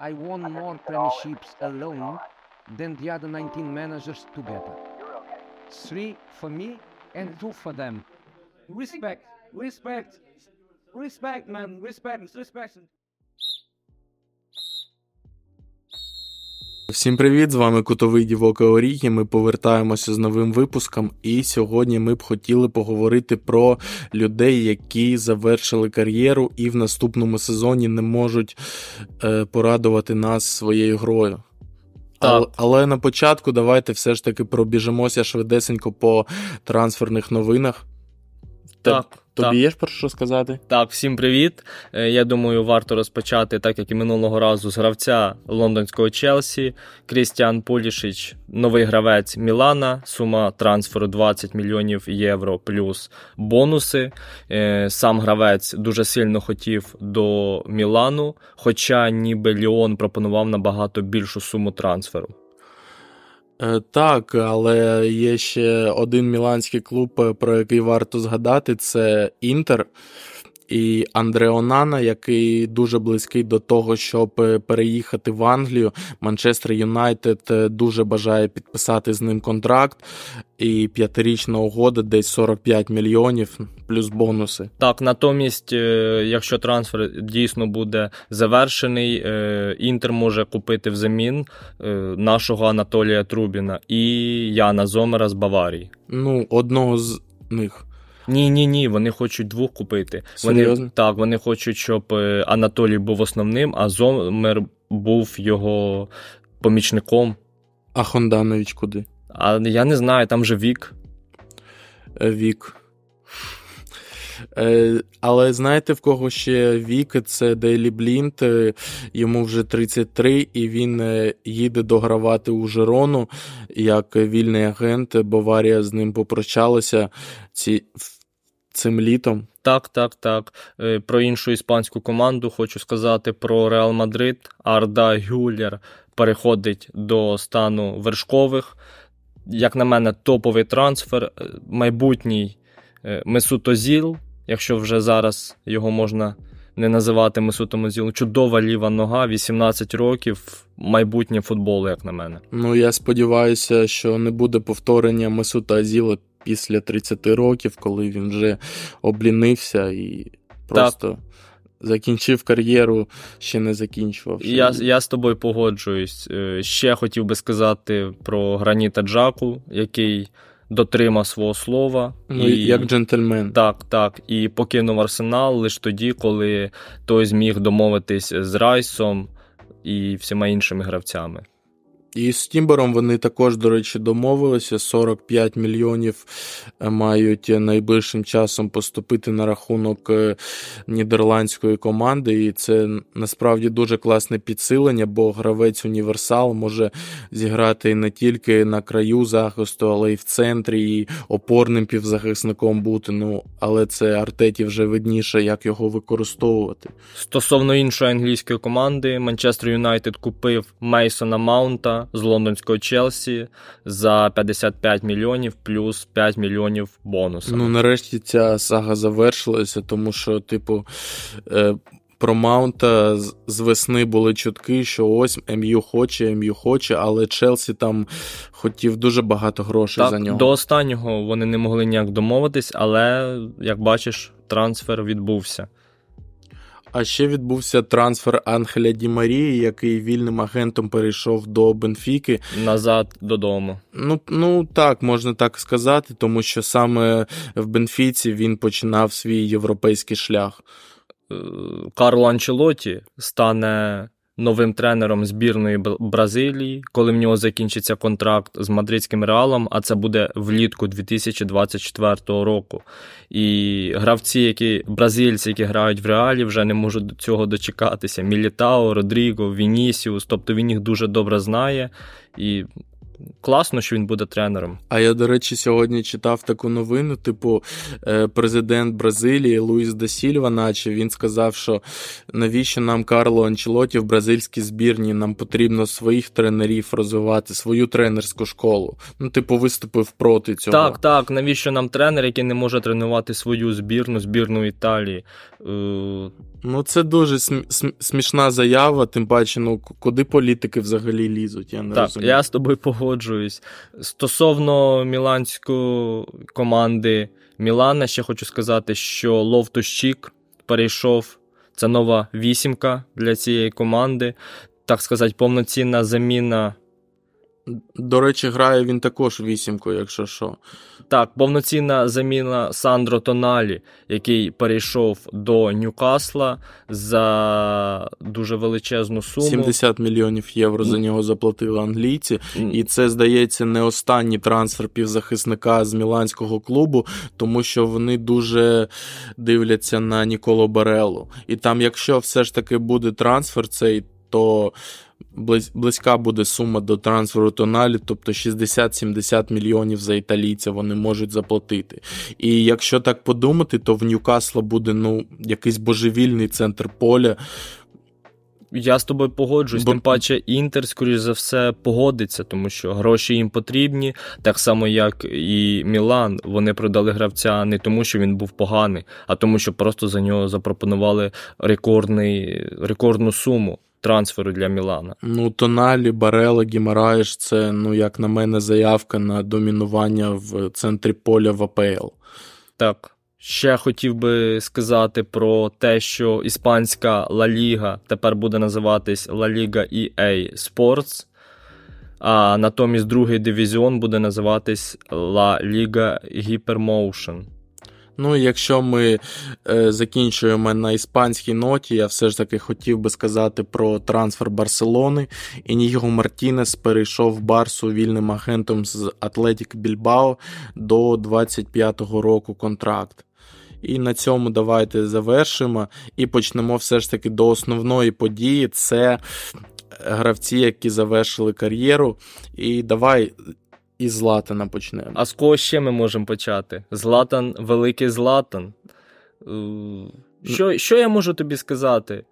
I won more premierships alone than the other 19 managers together. Three for me and two for them. Respect, respect, respect, man, respect, respect. Всім привіт! З вами Кутовий Дівока Орігі. Ми повертаємося з новим випуском, і сьогодні ми б хотіли поговорити про людей, які завершили кар'єру і в наступному сезоні не можуть е, порадувати нас своєю грою. Але, але на початку давайте все ж таки пробіжимося швидесенько по трансферних новинах. Так, Тобі так. є ж про що сказати? Так, всім привіт. Е, Я думаю, варто розпочати, так як і минулого разу, з гравця лондонського Челсі Крістіан Полішич, новий гравець Мілана. Сума трансферу 20 мільйонів євро плюс бонуси. Е, Сам гравець дуже сильно хотів до Мілану, хоча ніби Ліон пропонував набагато більшу суму трансферу. Е, Так, але є ще один міланський клуб, е, про який варто згадати: це Інтер. І Андре Онана, який дуже близький до того, щоб е, переїхати в Англію. Манчестер Юнайтед е, дуже бажає підписати з ним контракт. І п'ятирічна угода десь 45 мільйонів плюс бонуси. Так, натомість, е, якщо трансфер дійсно буде завершений, Інтер може купити взамін нашого Анатолія Трубіна і Яна Зомера з Баварії. Ну, одного з них. Ні, ні, ні, вони хочуть двох купити. Серйозно? Вони так, вони хочуть, щоб е, Анатолій був основним, а Зомер був його помічником. А Хонданович куди? А я не знаю, там же вік. Е, Вік. Е, Але знаєте, в кого ще вік? Це Дейлі Блінт. Йому вже 33, і він їде догравати у Жерону як вільний агент. Баварія з ним попрощалася ці, цим літом. Так, так, так. Е, Про іншу іспанську команду хочу сказати про Реал Мадрид. Арда Гюллер переходить до стану вершкових. Як на мене, топовий трансфер. Е, Майбутній е, Месут якщо вже зараз його можна не називати Месутом Озілом. Чудова ліва нога, 18 років, майбутнє футболу, як на мене. Ну, я сподіваюся, що не буде повторення Месута Азіла після 30 років, коли він вже облінився і просто закінчив кар'єру, ще не закінчував. Я, я з тобою погоджуюсь. Е, Ще хотів би сказати про Граніта Джаку, який дотримав свого слова. Ну, як джентльмен. Так, так. І покинув арсенал лише тоді, коли той зміг домовитись з Райсом і всіма іншими гравцями. І з Тімбером вони також, до речі, домовилися. 45 мільйонів е, мають найближчим часом поступити на рахунок е, нідерландської команди. І це насправді дуже класне підсилення, бо гравець універсал може зіграти не тільки на краю захисту, але й в центрі, і опорним півзахисником бути. Ну, але це Артеті вже видніше, як його використовувати. Стосовно іншої англійської команди, Манчестер Юнайтед купив Мейсона Маунта з лондонського Челсі за 55 мільйонів плюс 5 мільйонів бонусу. Ну, нарешті ця сага завершилася, тому що, типу, е, про Маунта з- весни були чутки, що ось МЮ хоче, МЮ хоче, але Челсі там хотів дуже багато грошей за нього. до останнього вони не могли ніяк домовитись, але, як бачиш, трансфер відбувся. А ще відбувся трансфер Анхеля Ді Марії, який вільним агентом перейшов до Бенфіки. Назад додому. Ну, ну так, можна так сказати, тому що саме в Бенфіці він починав свій європейський шлях. Е, Карло Анчелоті стане новим тренером збірної Бразилії, коли в нього закінчиться контракт з мадридським реалом, а це буде влітку 2024 року. І гравці, які бразильці, які грають в реалі, вже не можуть до цього дочекатися. Мілітао, Родріго, Вінісіус, тобто він їх дуже добре знає. І класно, що він буде тренером. А я, до речі, сьогодні читав таку новину: типу, е, президент Бразилії Луїс да Сільва, наче він сказав, що навіщо нам Карло Анчелоті в бразильській збірні? Нам потрібно своїх тренерів розвивати, свою тренерську школу. Ну, типу, виступив проти цього. Так, так. Навіщо нам тренер, який не може тренувати свою збірну, збірну Італії? Е, Ну, це дуже смішна заява, тим паче, ну куди політики взагалі лізуть. Я не так, розумію. я з тобою погоджуюсь. Стосовно міланської команди Мілана, ще хочу сказати, що Ловтощік перейшов. Це нова вісімка для цієї команди. Так сказати, повноцінна заміна до речі, грає він також вісімку, якщо що. Так, повноцінна заміна Сандро Тоналі, який перейшов до Ньюкасла за дуже величезну суму. 70 мільйонів євро за нього заплатили англійці. І це, здається, не останній трансфер півзахисника з міланського клубу, тому що вони дуже дивляться на Ніколо Барелу. І там, якщо все ж таки буде трансфер, цей то близька буде сума до трансферу тоналі, тобто 60-70 мільйонів за італійця вони можуть заплатити. І якщо так подумати, то в Ньюкасла буде ну, якийсь божевільний центр поля. Я з тобою погоджуюсь, Бо... тим паче Інтер, скоріш за все, погодиться, тому що гроші їм потрібні, так само, як і Мілан. Вони продали гравця не тому, що він був поганий, а тому, що просто за нього запропонували рекордний, рекордну суму трансферу для Мілана. Ну, Тоналі, Барела, Гімараєш це, ну, як на мене, заявка на домінування в центрі поля в АПЛ. Так. Ще хотів би сказати про те, що іспанська Ла Ліга тепер буде називатись Ла Ліга EA Sports, а натомість другий дивізіон буде називатись Ла Ліга Hypermotion. Ну, якщо ми е, закінчуємо на іспанській ноті, я все ж таки хотів би сказати про трансфер Барселони. Ініго Мартінес перейшов в Барсу вільним агентом з Атлетік Більбао до 25-го року контракт. І на цьому давайте завершимо і почнемо все ж таки до основної події. Це гравці, які завершили кар'єру. І давай із Златана почнемо. А з кого ще ми можемо почати? Златан, великий Златан. Е, що що я можу тобі сказати?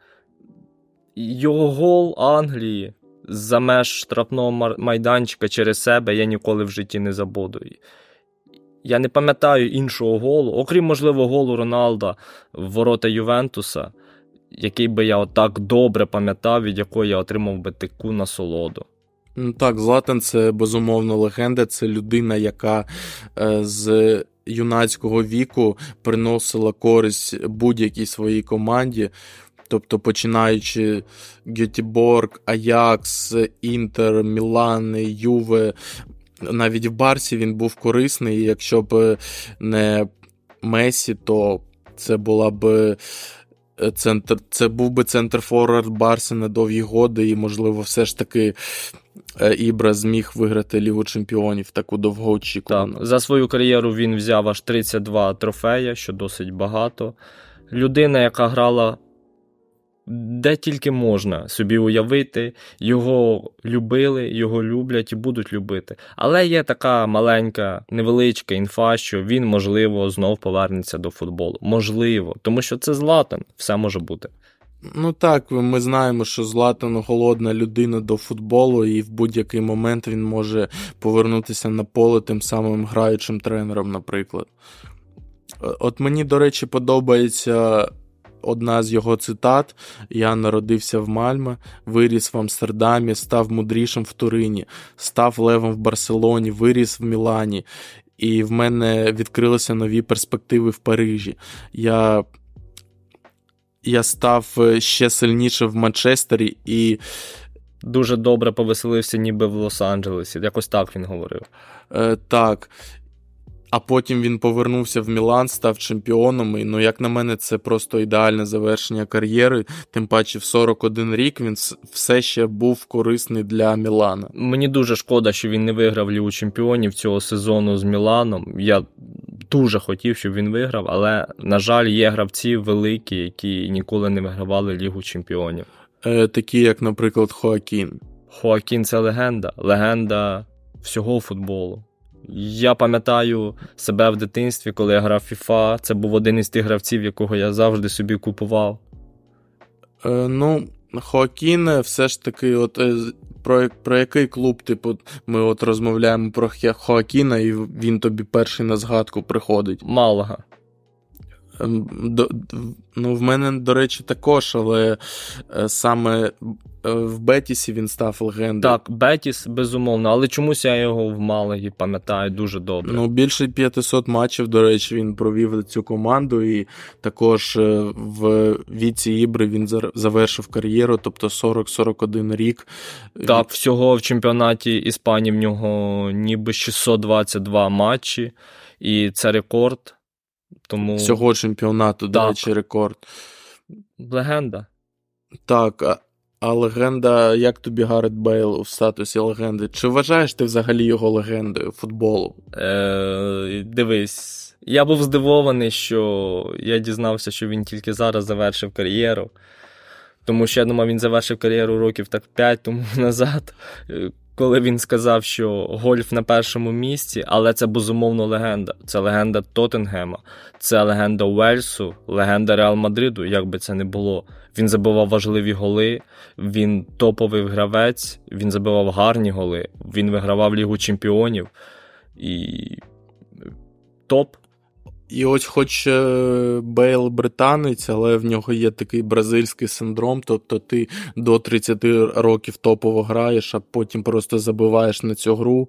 Його гол Англії за меж штрафного майданчика через себе я ніколи в житті не забуду. Я не пам'ятаю іншого голу, окрім, можливо, голу Роналда в ворота Ювентуса, який би я отак добре пам'ятав, від якого я отримав би таку насолоду. Ну так, Златан це безумовно легенда. Це людина, яка е, з юнацького віку приносила користь будь-якій своїй команді. Тобто, починаючи Гетіборг, Аякс, Інтер, Мілан, Юве, навіть в Барсі він був корисний. Якщо б не Месі, то це була б центр, це був би центр форвард Барси на довгі годи, і, можливо, все ж таки Е, Ібра зміг виграти Лігу Чемпіонів таку довгоочікувану. Так, За свою кар'єру він взяв аж 32 трофея, що досить багато. Людина, яка грала де тільки можна собі уявити, його любили, його люблять і будуть любити. Але є така маленька, невеличка інфа, що він, можливо, знов повернеться до футболу. Можливо, тому що це Златан, все може бути. Ну так, ми знаємо, що Златан голодна людина до футболу, і в будь-який момент він може повернутися на поле тим самим граючим тренером, наприклад. Е, от мені, до речі, подобається одна з його цитат: Я народився в Мальме, виріс в Амстердамі, став мудрішим в Турині, став левом в Барселоні, виріс в Мілані. І в мене відкрилися нові перспективи в Парижі. Я я став е, ще сильніше в Манчестері і. Дуже добре повеселився, ніби в Лос-Анджелесі. Якось так він говорив. Е, Так. А потім він повернувся в Мілан, став чемпіоном. І ну, як на мене, це просто ідеальне завершення кар'єри. Тим паче, в 41 рік він все ще був корисний для Мілана. Мені дуже шкода, що він не виграв Лігу чемпіонів цього сезону з Міланом. Я дуже хотів, щоб він виграв, але, на жаль, є гравці великі, які ніколи не вигравали Лігу чемпіонів. Е, Такі, як, наприклад, Хоакін. Хоакін це легенда. Легенда всього футболу. Я пам'ятаю себе в дитинстві, коли я грав FIFA. Це був один із тих гравців, якого я завжди собі купував. Е, ну, Хоакін все ж таки, от е, про про який клуб, типу, ми от розмовляємо про Хоакіна, і він тобі перший на згадку приходить. Малага. Ем, до, Ну, в мене, до речі, також, але е, саме е, в Бетісі він став легендою. Так, Бетіс, безумовно, але чомусь я його в Малагі пам'ятаю дуже добре. Ну, більше 500 матчів, до речі, він провів цю команду, і також е, в віці Ібри він завершив кар'єру, тобто 40-41 рік. Так, всього в чемпіонаті Іспанії в нього ніби 622 матчі, і це рекорд. Тому... Всього чемпіонату, до речі, рекорд. Легенда. Так. А, а легенда, як тобі Гаррет Бейл у статусі легенди? Чи вважаєш ти взагалі його легендою футболу? Е, Дивись, я був здивований, що я дізнався, що він тільки зараз завершив кар'єру. Тому що я думав, він завершив кар'єру років так 5 тому назад коли він сказав, що гольф на першому місці, але це безумовно легенда. Це легенда Тоттенгема, це легенда Уельсу, легенда Реал Мадриду, як би це не було. Він забивав важливі голи, він топовий гравець, він забивав гарні голи, він вигравав Лігу Чемпіонів і топ. І ось, хоч е, Бейл британець, але в нього є такий бразильський синдром, тобто ти до 30 років топово граєш, а потім просто забиваєш на цю гру,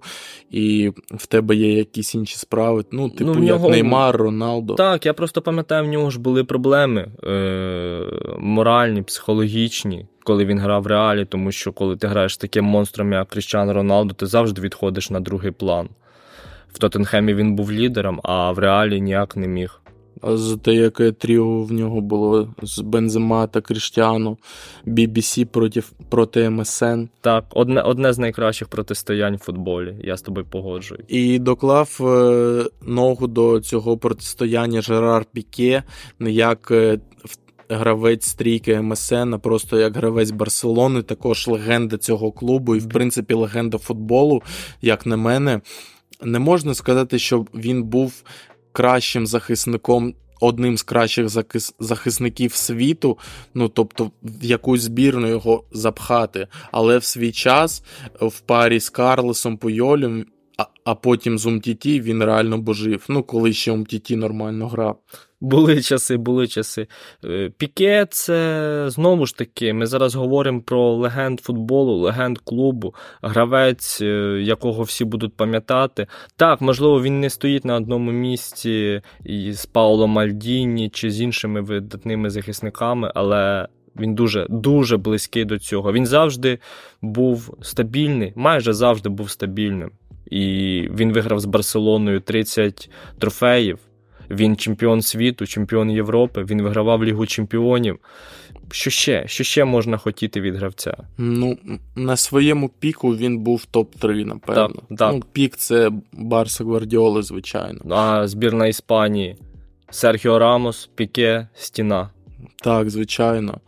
і в тебе є якісь інші справи. Ну, типу, ну, як Неймар, Роналдо. Так, я просто пам'ятаю, в нього ж були проблеми е- моральні, психологічні. Коли він грав в реалі, тому що коли ти граєш з таким монстром, як Кріщан Роналдо, ти завжди відходиш на другий план в Тоттенхемі він був лідером, а в реалі ніяк не міг. А за те, яке тріо в нього було з Бензема та Кріштіану, BBC проти проти МСН. Так, одне одне з найкращих протистоянь в футболі, я з тобою погоджую. І доклав е, ногу до цього протистояння Жерар Піке, не як е, гравець стрійки МСН, а просто як гравець Барселони, також легенда цього клубу, і, в принципі, легенда футболу, як на мене не можна сказати, що він був кращим захисником. Одним з кращих захисників світу, ну тобто в якусь збірну його запхати. Але в свій час в парі з Карлесом Пуйолем, а, потім з Умтіті він реально божив. Ну, коли ще Умтіті нормально грав. Були часи, були часи. Е, Піке, це знову ж таки, ми зараз говоримо про легенд футболу, легенд клубу, гравець, е, якого всі будуть пам'ятати. Так, можливо, він не стоїть на одному місці з Пауло Мальдіні чи з іншими видатними захисниками, але. Він дуже дуже близький до цього. Він завжди був стабільний, майже завжди був стабільним. І він виграв з Барселоною 30 трофеїв. Він чемпіон світу, чемпіон Європи, він вигравав Лігу чемпіонів. Що ще Що ще можна хотіти від гравця? Ну, на своєму піку він був топ-3, напевно. Так, так. Ну, Пік це Барса Гвардіоли, звичайно. А збірна Іспанії Серхіо Рамос, Піке, Стіна. Так, звичайно.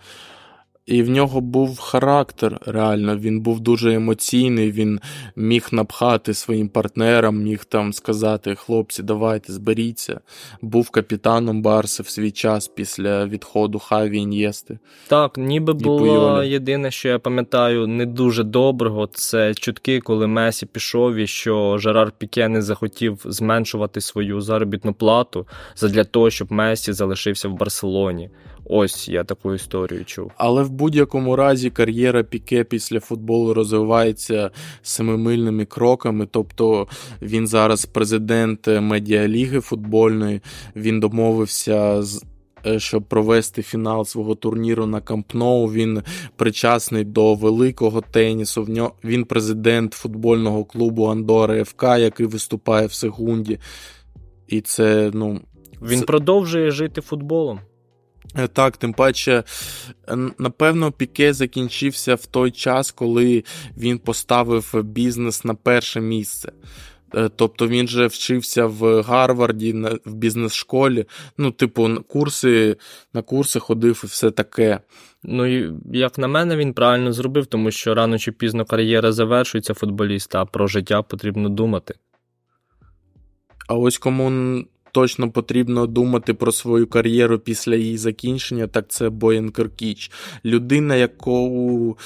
І в нього був характер, реально. Він був дуже емоційний, він міг напхати своїм партнерам, міг там сказати: хлопці, давайте, зберіться. Був капітаном Барси в свій час після відходу Хаві Ін'єсти. Так, ніби було єдине, що я пам'ятаю, не дуже доброго. Це чутки, коли Месі пішов і що Жерар Піке не захотів зменшувати свою заробітну плату задля того, щоб Месі залишився в Барселоні. Ось я таку історію чув. Але в будь-якому разі кар'єра Піке після футболу розвивається семимильними кроками. Тобто він зараз президент медіаліги футбольної, він домовився з. Е, щоб провести фінал свого турніру на Кампноу, він причасний до великого тенісу. В нього він президент футбольного клубу Андора ФК, який виступає в Сегунді. І це, ну. Він це... продовжує жити футболом. Е, так, тим паче, напевно, Піке закінчився в той час, коли він поставив бізнес на перше місце. Е, тобто він же вчився в Гарварді, в бізнес-школі. Ну, типу, курси, на курси ходив і все таке. Ну, як на мене, він правильно зробив, тому що рано чи пізно кар'єра завершується футболіста, а про життя потрібно думати. А ось кому точно потрібно думати про свою кар'єру після її закінчення, так це Боян Киркіч. Людина, яку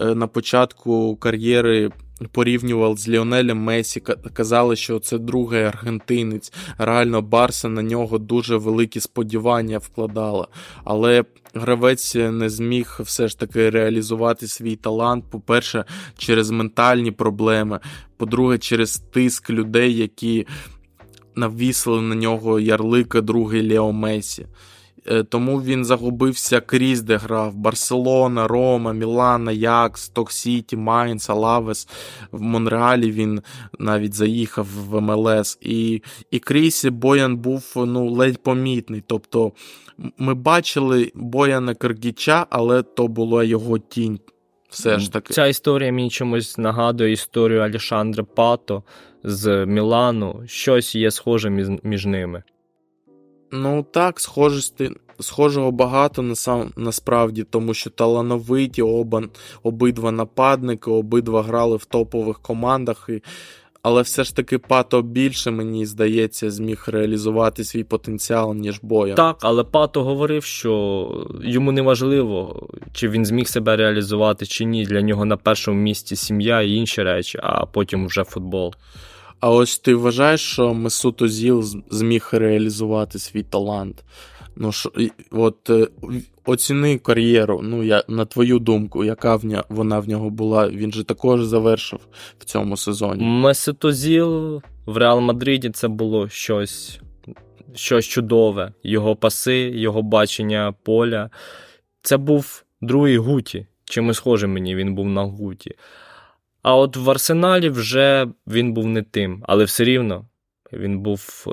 е, на початку кар'єри порівнював з Ліонелем Месі, казали, що це другий аргентинець. Реально, Барса на нього дуже великі сподівання вкладала. Але гравець не зміг все ж таки реалізувати свій талант. По-перше, через ментальні проблеми. По-друге, через тиск людей, які навісили на нього ярлика другий Лео Месі. Е, тому він загубився крізь, де грав: Барселона, Рома, Мілана, Якс, Токсіті, Майнц, Алавес. В Монреалі він навіть заїхав в МЛС. І і крізь Боян був ну, ледь помітний. Тобто ми бачили Бояна Киргіча, але то була його тінь. Все ж таки. Ця історія мені чомусь нагадує історію Алішандра Пато з Мілану. Щось є схоже між, ними. Ну так, схожості, схожого багато насам, насправді, тому що талановиті оба, обидва нападники, обидва грали в топових командах. І, Але все ж таки Пато більше, мені здається, зміг реалізувати свій потенціал, ніж Боян. Так, але Пато говорив, що йому не важливо, чи він зміг себе реалізувати, чи ні. Для нього на першому місці сім'я і інші речі, а потім вже футбол. А ось ти вважаєш, що Месут Озіл зміг реалізувати свій талант? Ну, що, от е, Оціни кар'єру, ну, я, на твою думку, яка в вона в нього була, він же також завершив в цьому сезоні. Месут Озіл в Реал Мадриді це було щось щось чудове. Його паси, його бачення поля. Це був другий Гуті. Чимось схоже мені він був на Гуті. А от в Арсеналі вже він був не тим, але все рівно він був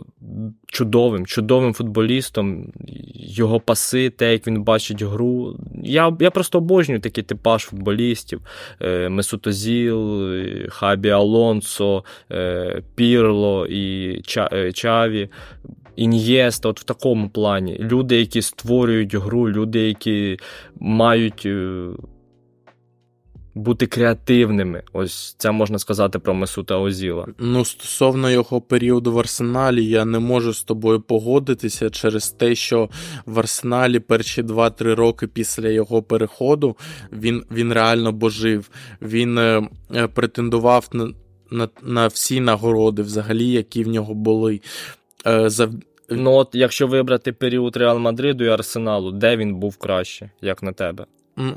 чудовим, чудовим футболістом. Його паси, те, як він бачить гру. Я я просто обожнюю такий типаж футболістів: е, Месутозіл, Хабі Алонсо, е, Пірло і е, Чаві. Ін'єста, от в такому плані. Люди, які створюють гру, люди, які мають бути креативними. Ось це можна сказати про Месута Озіла. Ну, стосовно його періоду в Арсеналі, я не можу з тобою погодитися через те, що в Арсеналі перші 2-3 роки після його переходу він він реально божив. Він е, е, претендував на, на, на всі нагороди, взагалі, які в нього були. Е, зав... Ну, от якщо вибрати період Реал Мадриду і Арсеналу, де він був краще, як на тебе?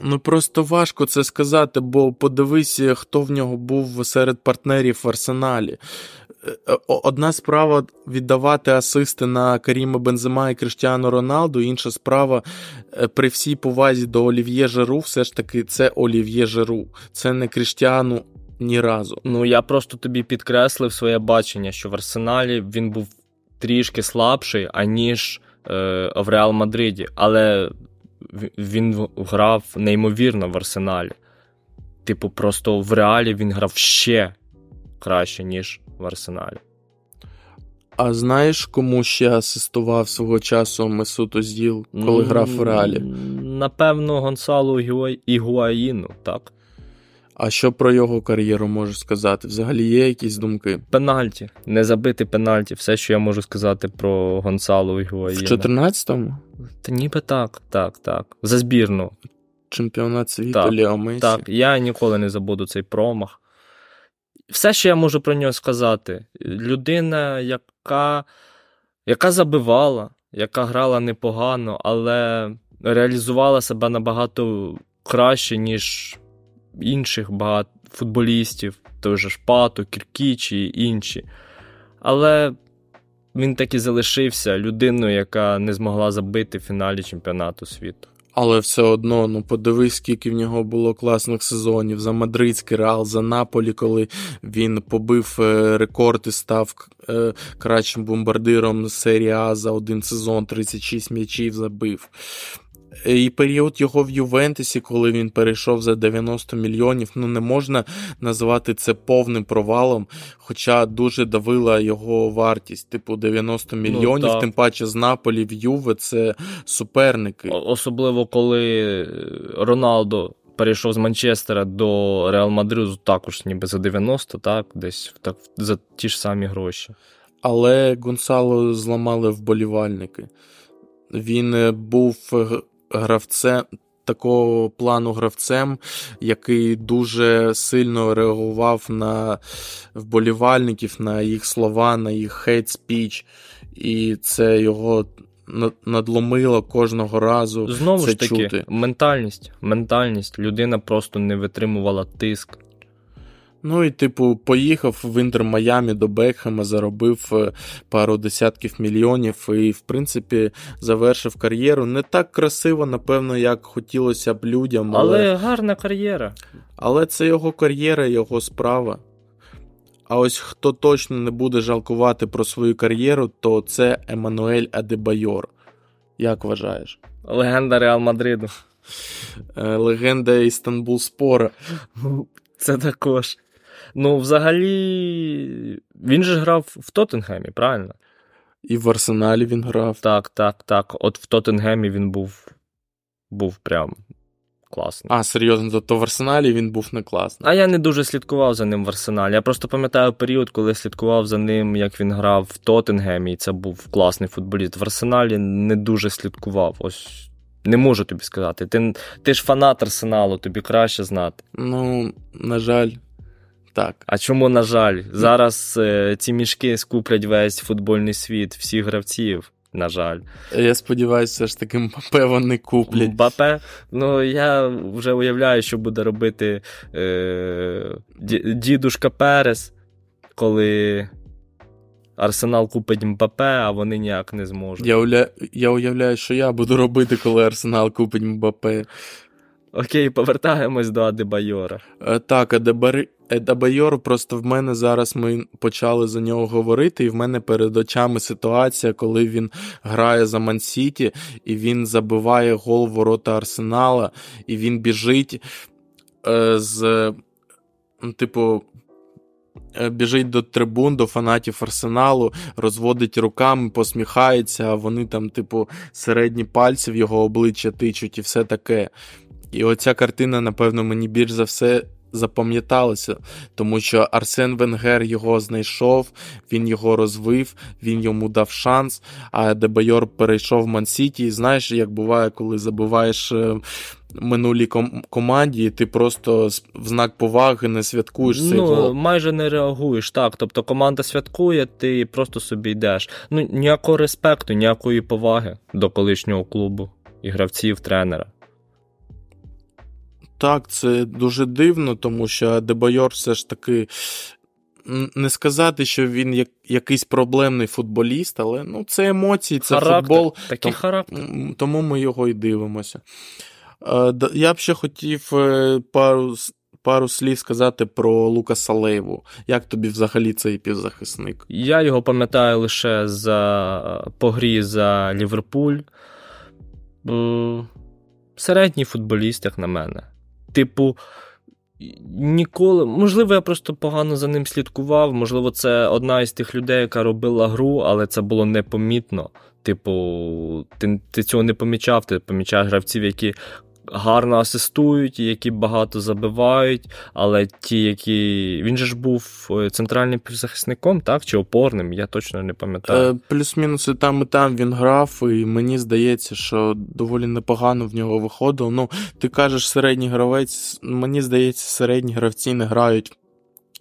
Ну просто важко це сказати, бо подивись, хто в нього був серед партнерів в арсеналі. Е, одна справа віддавати асисти на Каріма Бензема і Криштіану Роналду, інша справа е, при всій повазі до Олів'є Жеру, все ж таки, це Олів'є Жеру, це не Криштіану ні разу. Ну я просто тобі підкреслив своє бачення, що в арсеналі він був трішки слабший, аніж е, в Реал Мадриді. Але він грав неймовірно в арсеналі. Типу, просто в реалі він грав ще краще, ніж в арсеналі. А знаєш, кому ще асистував свого часу Месут Озділ, коли грав в реалі? Напевно, Гонсалу Ігуаїну, так. А що про його кар'єру можеш сказати? Взагалі є якісь думки? Пенальті. Не забити пенальті. Все, що я можу сказати про Гонсалу Ігуаїна. В 14-му? Та ніби так, так, так. За збірну. Чемпіонат світу так, Ліо Месі. Так, я ніколи не забуду цей промах. Все, що я можу про нього сказати, людина, яка яка забивала, яка грала непогано, але реалізувала себе набагато краще, ніж інших багато футболістів, той же Шпату, Кіркіч і інші. Але він так і залишився людиною, яка не змогла забити в фіналі чемпіонату світу. Але все одно, ну подивись, скільки в нього було класних сезонів за Мадридський реал, за Наполі, коли він побив е, рекорд і став е, кращим бомбардиром серії А за один сезон, 36 м'ячів забив. І період його в Ювентусі, коли він перейшов за 90 мільйонів, ну не можна назвати це повним провалом, хоча дуже давила його вартість, типу 90 ну, мільйонів, ну, тим паче з Наполі в Юве це суперники. Особливо коли Роналдо. Перейшов з Манчестера до Реал Мадриду також ніби за 90, так, десь так, за ті ж самі гроші. Але Гонсало зламали вболівальники. Він е, був гравцем такого плану гравцем, який дуже сильно реагував на вболівальників, на їх слова, на їх хейт спіч, і це його. Надломило кожного разу. Знову це ж таки, чути. ментальність. Ментальність. Людина просто не витримувала тиск. Ну і, типу, поїхав в Інтер Майамі до Бекхема, заробив е, пару десятків мільйонів і, в принципі, завершив кар'єру. Не так красиво, напевно, як хотілося б людям. Але, але гарна кар'єра. Але це його кар'єра, його справа. А ось хто точно не буде жалкувати про свою кар'єру, то це Еммануель Адебайор. Як вважаєш? Легенда Реал Мадриду. Е, легенда Істанбул Спора. Це також. Ну, взагалі, він же грав в Тоттенгемі, правильно? І в Арсеналі він грав. Так, так, так. От в Тоттенгемі він був був прям класний. А, серйозно, тобто в Арсеналі він був не класний. А я не дуже слідкував за ним в Арсеналі. Я просто пам'ятаю період, коли слідкував за ним, як він грав в Тоттенгемі, і це був класний футболіст. В Арсеналі не дуже слідкував. Ось. Не можу тобі сказати. Ти ти ж фанат арсеналу, тобі краще знати. Ну, на жаль, так. А чому, на жаль, зараз е, ці мішки скуплять весь футбольний світ, всіх гравців. На жаль. Я сподіваюся, все ж таки Мбапе вони куплять. Мбапе? Ну, я вже уявляю, що буде робити е, дідушка Перес, коли Арсенал купить Мбапе, а вони ніяк не зможуть. Я уля... я уявляю, що я буду робити, коли Арсенал купить Мбапе. Окей, повертаємось до Адебайора. Е, так, Адебар... Адебайор просто в мене зараз ми почали за нього говорити, і в мене перед очами ситуація, коли він грає за Мансіті, і він забиває гол ворота Арсенала, і він біжить е, з. Типу, Е, біжить до трибун, до фанатів арсеналу, розводить руками, посміхається, а вони там, типу, середні пальці в його обличчя тичуть і все таке. І оця картина, напевно, мені більш за все запам'яталася, тому що Арсен Венгер його знайшов, він його розвив, він йому дав шанс. А Дебайор перейшов в Мансіті. І знаєш, як буває, коли забуваєш е, минулій ком- команді, і ти просто в знак поваги не святкуєш цей ну, гол. майже не реагуєш. Так, тобто команда святкує, ти просто собі йдеш. Ну ніякого респекту, ніякої поваги до колишнього клубу і гравців, тренера. Так, це дуже дивно, тому що Дебайор все ж таки. Не сказати, що він як, якийсь проблемний футболіст, але ну, це емоції, це характер, футбол. Такий тому, характер. Тому ми його і дивимося. Е, я б ще хотів е, пару пару слів сказати про Лукаса Лейву. Як тобі взагалі цей півзахисник? Я його пам'ятаю лише за по грі за Ліверпуль. Середній футболіст, як на мене. Типу, ніколи. Можливо, я просто погано за ним слідкував. Можливо, це одна із тих людей, яка робила гру, але це було непомітно. Типу, ти ти цього не помічав, ти помічаєш гравців, які гарно асистують, які багато забивають, але ті, які. Він же ж був е, центральним півзахисником, так? Чи опорним, я точно не пам'ятаю. Е, плюс-мінус і там і там він грав, і мені здається, що доволі непогано в нього виходило. Ну, ти кажеш, середній гравець, мені здається, середні гравці не грають.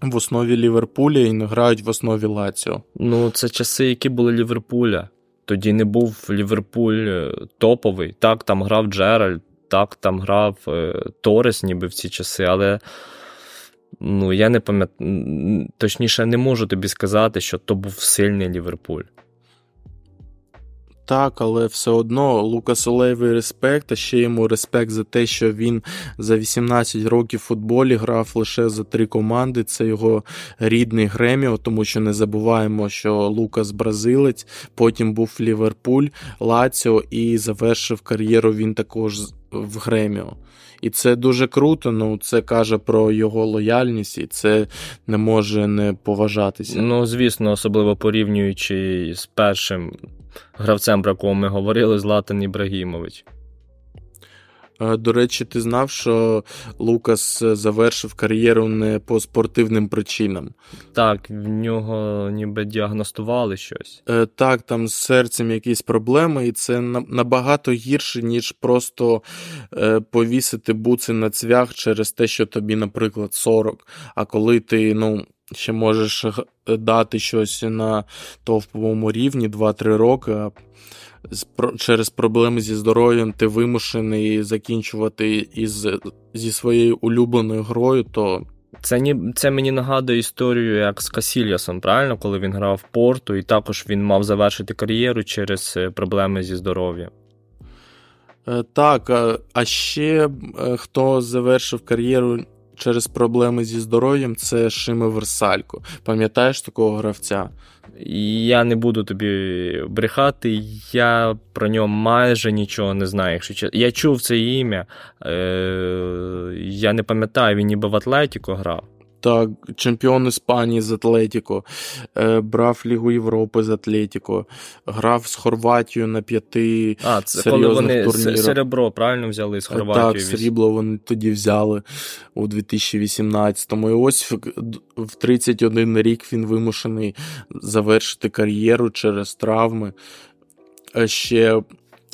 В основі Ліверпуля і не грають в основі Лаціо. Ну, це часи, які були Ліверпуля. Тоді не був Ліверпуль е, топовий. Так, там грав Джеральд, так, там грав е, Торес, ніби в ці часи, але ну, я не пам'ятаю, точніше, не можу тобі сказати, що то був сильний Ліверпуль. Так, але все одно Лукас Олевий респект, а ще йому респект за те, що він за 18 років в футболі грав лише за три команди. Це його рідний Греміо, тому що не забуваємо, що Лукас бразилець, потім був Ліверпуль, Лаціо і завершив кар'єру він також в Греміо. І це дуже круто, ну це каже про його лояльність, і це не може не поважатися. Ну, звісно, особливо порівнюючи з першим гравцем, про кого ми говорили, Златан Ібрагімович. Е, До речі, ти знав, що Лукас завершив кар'єру не по спортивним причинам. Так, в нього ніби діагностували щось. Е, Так, там з серцем якісь проблеми, і це набагато гірше, ніж просто е, повісити буци на цвях через те, що тобі, наприклад, 40. А коли ти ну, ще можеш дати щось на товповому рівні 2-3 роки, а через проблеми зі здоров'ям ти вимушений закінчувати із, зі своєю улюбленою грою, то Це, ні, це мені нагадує історію як з Касільясом, правильно, коли він грав в порту, і також він мав завершити кар'єру через е, проблеми зі здоров'ям. Е, Так, а, ще е, хто завершив кар'єру через проблеми зі здоров'ям, це Шиме Версалько. Пам'ятаєш такого гравця? Я не буду тобі брехати, я про нього майже нічого не знаю. Якщо чесно. Я чув це ім'я, е, я не пам'ятаю, він ніби в Атлетіко грав. Так, чемпіон Іспанії з Атлетіко, е, брав Лігу Європи з Атлетіко, грав з Хорватією на п'яти А, це коли вони турнірах. серебро правильно взяли з Хорватією. Так, срібло вони тоді взяли у 2018-му. І ось в, в 31 рік він вимушений завершити кар'єру через травми. Е, Ще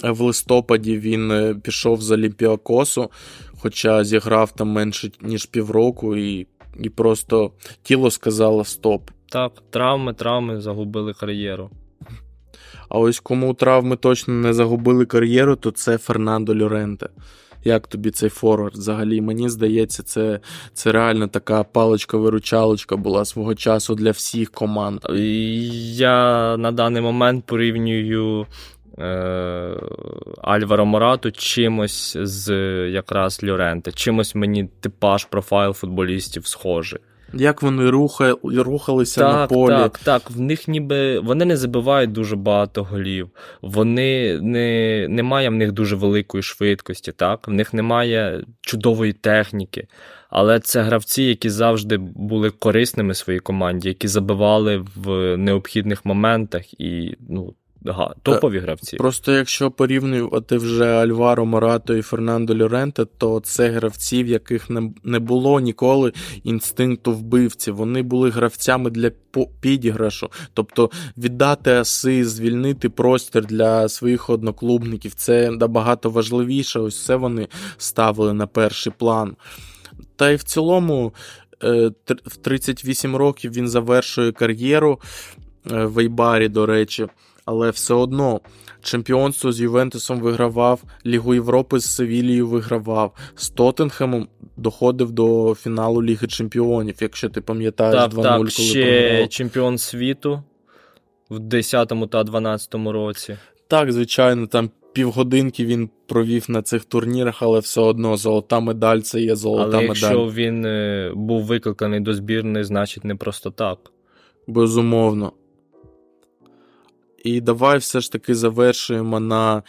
в листопаді він е, пішов з Олімпіакосу, хоча зіграв там менше ніж півроку, і, і просто тіло сказало стоп. Так, травми, травми загубили кар'єру. А ось кому травми точно не загубили кар'єру, то це Фернандо Льоренте. Як тобі цей форвард? Взагалі, мені здається, це, це реально така паличка-виручалочка була свого часу для всіх команд. Я на даний момент порівнюю Альваро Морату чимось з якраз Льоренте. Чимось мені типаж профайл футболістів схожий. Як вони руха, рухалися на полі. так, так. В них ніби вони не забивають дуже багато голів. Вони не, немає в них дуже великої швидкості, так? В них немає чудової техніки. Але це гравці, які завжди були корисними своїй команді, які забивали в необхідних моментах і ну, га, топові гравці. Просто якщо порівнювати вже Альваро Морато і Фернандо Льоренте, то це гравці, в яких не, було ніколи інстинкту вбивці. Вони були гравцями для підіграшу. Тобто віддати аси, звільнити простір для своїх одноклубників. Це набагато важливіше. Ось це вони ставили на перший план. Та й в цілому, е, в 38 років він завершує кар'єру е, в Ейбарі, до речі, але все одно чемпіонство з Ювентусом вигравав, Лігу Європи з Севілією вигравав, з Тоттенхемом доходив до фіналу Ліги Чемпіонів, якщо ти пам'ятаєш 2-0, Так, коли так, ще програвав. чемпіон світу в 10 та 12 році. Так, звичайно, там півгодинки він провів на цих турнірах, але все одно золота медаль це є золота Але медаль. якщо він е, був викликаний до збірної, значить не просто так. Безумовно. І давай все ж таки завершуємо на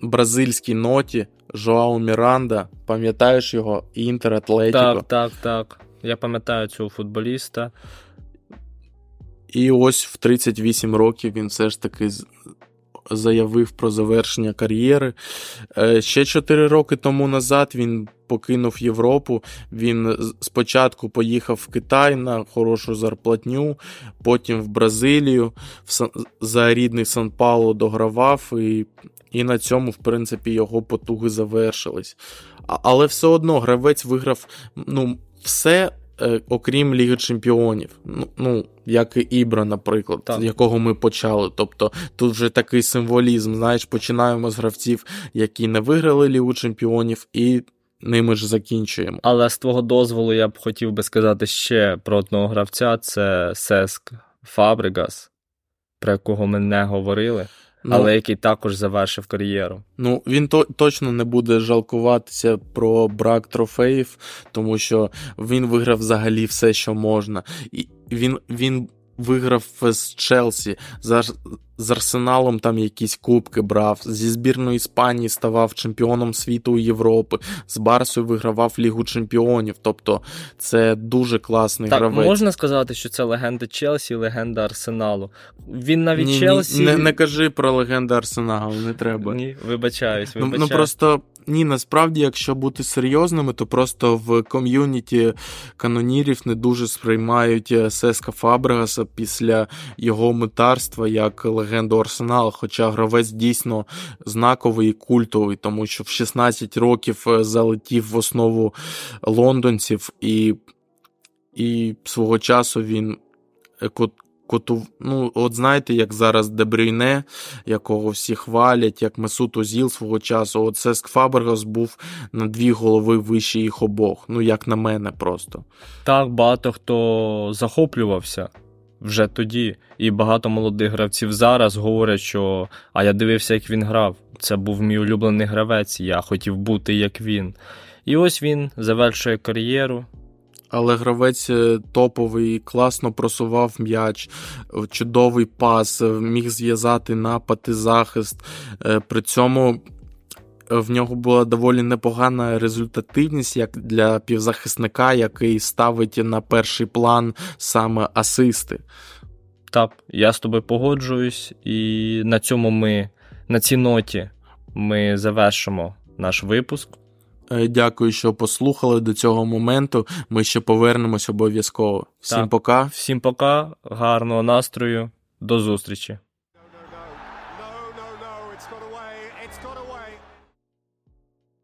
бразильській ноті. Жоао Міранда, пам'ятаєш його? Інтер Атлетіко. Так, так, так. Я пам'ятаю цього футболіста. І ось в 38 років він все ж таки заявив про завершення кар'єри. Е, Ще 4 роки тому назад він покинув Європу. Він спочатку поїхав в Китай на хорошу зарплатню, потім в Бразилію, в Сан- за рідний Сан Пауло догравав, і, і на цьому, в принципі, його потуги завершились. А- Але все одно гравець виграв ну, все. е, Окрім Ліги Чемпіонів, ну, ну як і Ібра, наприклад, Так. з якого ми почали. Тобто тут вже такий символізм. Знаєш, починаємо з гравців, які не виграли Лігу Чемпіонів, і ними ж закінчуємо. Але з твого дозволу я б хотів би сказати ще про одного гравця: це Сеск Фабригас, про якого ми не говорили. Ну, але який також завершив кар'єру. Ну, він то, точно не буде жалкуватися про брак трофеїв, тому що він виграв взагалі все, що можна. І він, він виграв з Челсі, з, Арсеналом там якісь кубки брав, зі збірної Іспанії ставав чемпіоном світу і Європи, з Барсою вигравав Лігу Чемпіонів. Тобто це дуже класний Так, гравець. можна сказати, що це легенда Челсі, легенда Арсеналу. Він навіть ні, Челсі. ні, не, не кажи про легенду Арсеналу, не треба. Ні, вибачаюсь, Ну, ну просто ні, насправді, якщо бути серйозними, то просто в ком'юніті канонірів не дуже сприймають е, Сеска Фабрегаса після його митарства як легенду Арсенала. Хоча гравець дійсно знаковий і культовий, тому що в 16 років е, залетів в основу лондонців, і, і свого часу він е, коту... Ну, от знаєте, як зараз Дебрюйне, якого всі хвалять, як Месут Озіл свого часу. От Сеск Фабергас був на дві голови вище їх обох. Ну, як на мене, просто. Так, багато хто захоплювався вже тоді. І багато молодих гравців зараз говорять, що а я дивився, як він грав. Це був мій улюблений гравець, я хотів бути як він. І ось він завершує кар'єру. Але гравець е, топовий, класно просував м'яч, е, чудовий пас, е, міг зв'язати напад і захист. При цьому в нього була доволі непогана результативність як для півзахисника, який ставить на перший план саме асисти. Так, я з тобою погоджуюсь, і на цьому ми, на цій ноті, ми завершимо наш випуск. Е, Дякую, що послухали до цього моменту. Ми ще повернемось обов'язково. Всім Так. пока. Всім пока, гарного настрою, до зустрічі.